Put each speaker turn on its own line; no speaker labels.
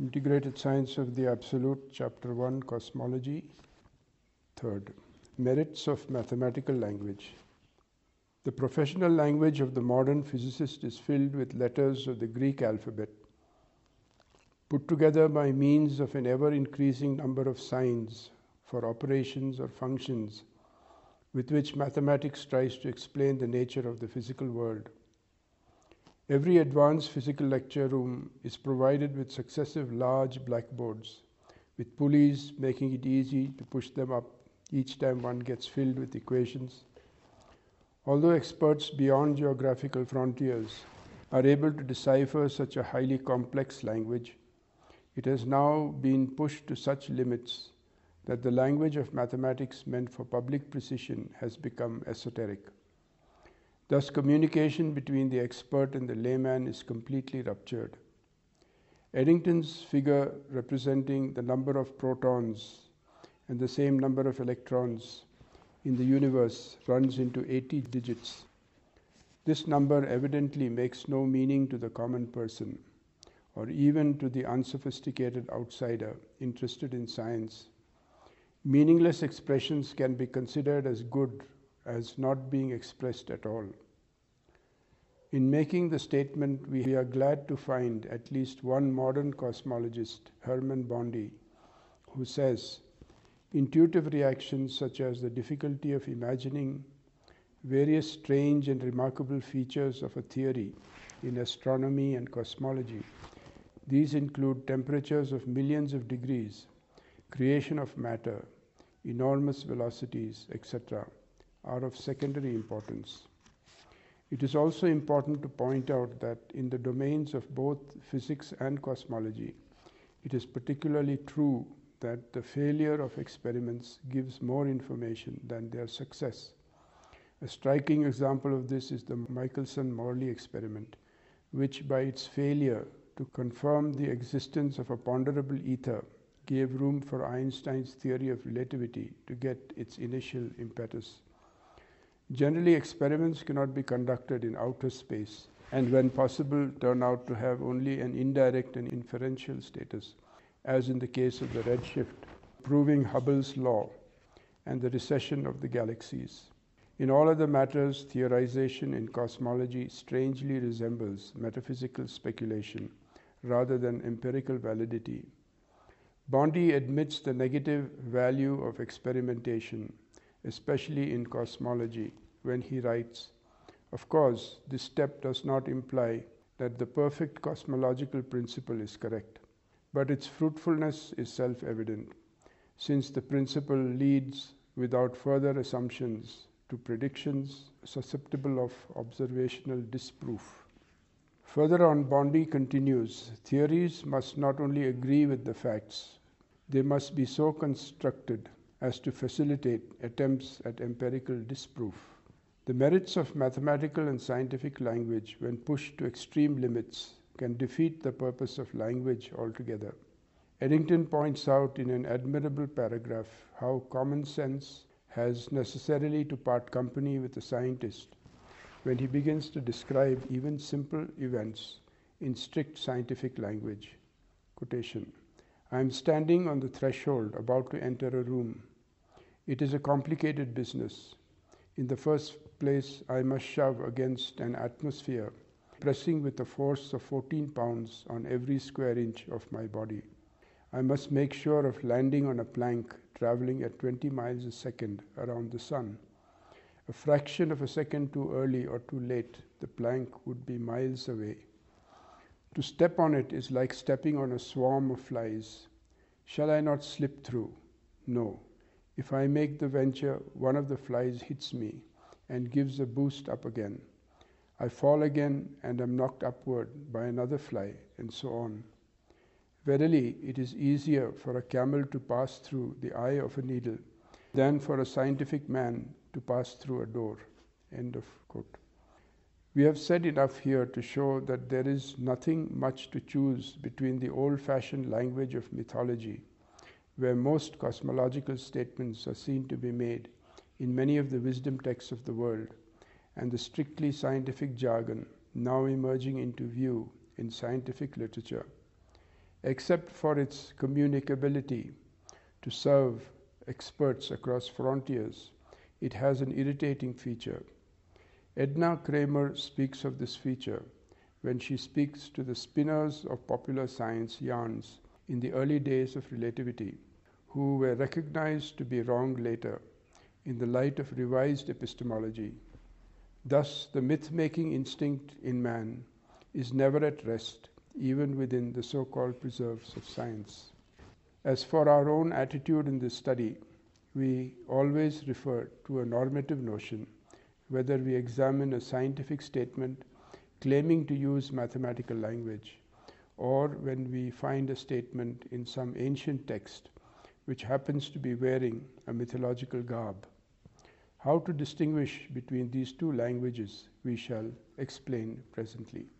Integrated Science of the Absolute, Chapter 1 Cosmology. Third, Merits of Mathematical Language. The professional language of the modern physicist is filled with letters of the Greek alphabet, put together by means of an ever increasing number of signs for operations or functions with which mathematics tries to explain the nature of the physical world. Every advanced physical lecture room is provided with successive large blackboards with pulleys making it easy to push them up each time one gets filled with equations. Although experts beyond geographical frontiers are able to decipher such a highly complex language, it has now been pushed to such limits that the language of mathematics meant for public precision has become esoteric. Thus, communication between the expert and the layman is completely ruptured. Eddington's figure representing the number of protons and the same number of electrons in the universe runs into 80 digits. This number evidently makes no meaning to the common person or even to the unsophisticated outsider interested in science Meaningless expressions can be considered as good as not being expressed at all. In making the statement, we are glad to find at least one modern cosmologist, Hermann Bondi, who says intuitive reactions such as the difficulty of imagining various strange and remarkable features of a theory in astronomy and cosmology. These include temperatures of millions of degrees, creation of matter, enormous velocities, etc., are of secondary importance. It is also important to point out that in the domains of both physics and cosmology, it is particularly true that the failure of experiments gives more information than their success. A striking example of this is the Michelson Morley experiment, which, by its failure to confirm the existence of a ponderable ether gave room for Einstein's theory of relativity to get its initial impetus. Generally, experiments cannot be conducted in outer space, and when possible, turn out to have only an indirect and inferential status, as in the case of the redshift, proving Hubble's law and the recession of the galaxies. In all other matters, theorization in cosmology strangely resembles metaphysical speculation rather than empirical validity Bondi admits the negative value of experimentation, especially in cosmology, when he writes Of course, this step does not imply that the perfect cosmological principle is correct, but its fruitfulness is self evident, since the principle leads without further assumptions to predictions susceptible of observational disproof. Further on, Bondi continues theories must not only agree with the facts, they must be so constructed as to facilitate attempts at empirical disproof. The merits of mathematical and scientific language, when pushed to extreme limits, can defeat the purpose of language altogether. Eddington points out in an admirable paragraph how common sense has necessarily to part company with the scientist when he begins to describe even simple events in strict scientific language. Quotation I am standing on the threshold about to enter a room. It is a complicated business. In the first place, I must shove against an atmosphere, pressing with a force of 14 pounds on every square inch of my body. I must make sure of landing on a plank traveling at 20 miles a second around the sun. A fraction of a second too early or too late, the plank would be miles away. To step on it is like stepping on a swarm of flies. Shall I not slip through? No. If I make the venture, one of the flies hits me and gives a boost up again. I fall again and am knocked upward by another fly, and so on. Verily, it is easier for a camel to pass through the eye of a needle than for a scientific man to pass through a door. End of quote. We have said enough here to show that there is nothing much to choose between the old fashioned language of mythology, where most cosmological statements are seen to be made in many of the wisdom texts of the world, and the strictly scientific jargon now emerging into view in scientific literature. Except for its communicability to serve experts across frontiers, it has an irritating feature. Edna Kramer speaks of this feature when she speaks to the spinners of popular science yarns in the early days of relativity, who were recognized to be wrong later in the light of revised epistemology. Thus, the myth making instinct in man is never at rest, even within the so called preserves of science. As for our own attitude in this study, we always refer to a normative notion, whether we examine a scientific statement claiming to use mathematical language, or when we find a statement in some ancient text which happens to be wearing a mythological garb. How to distinguish between these two languages we shall explain presently.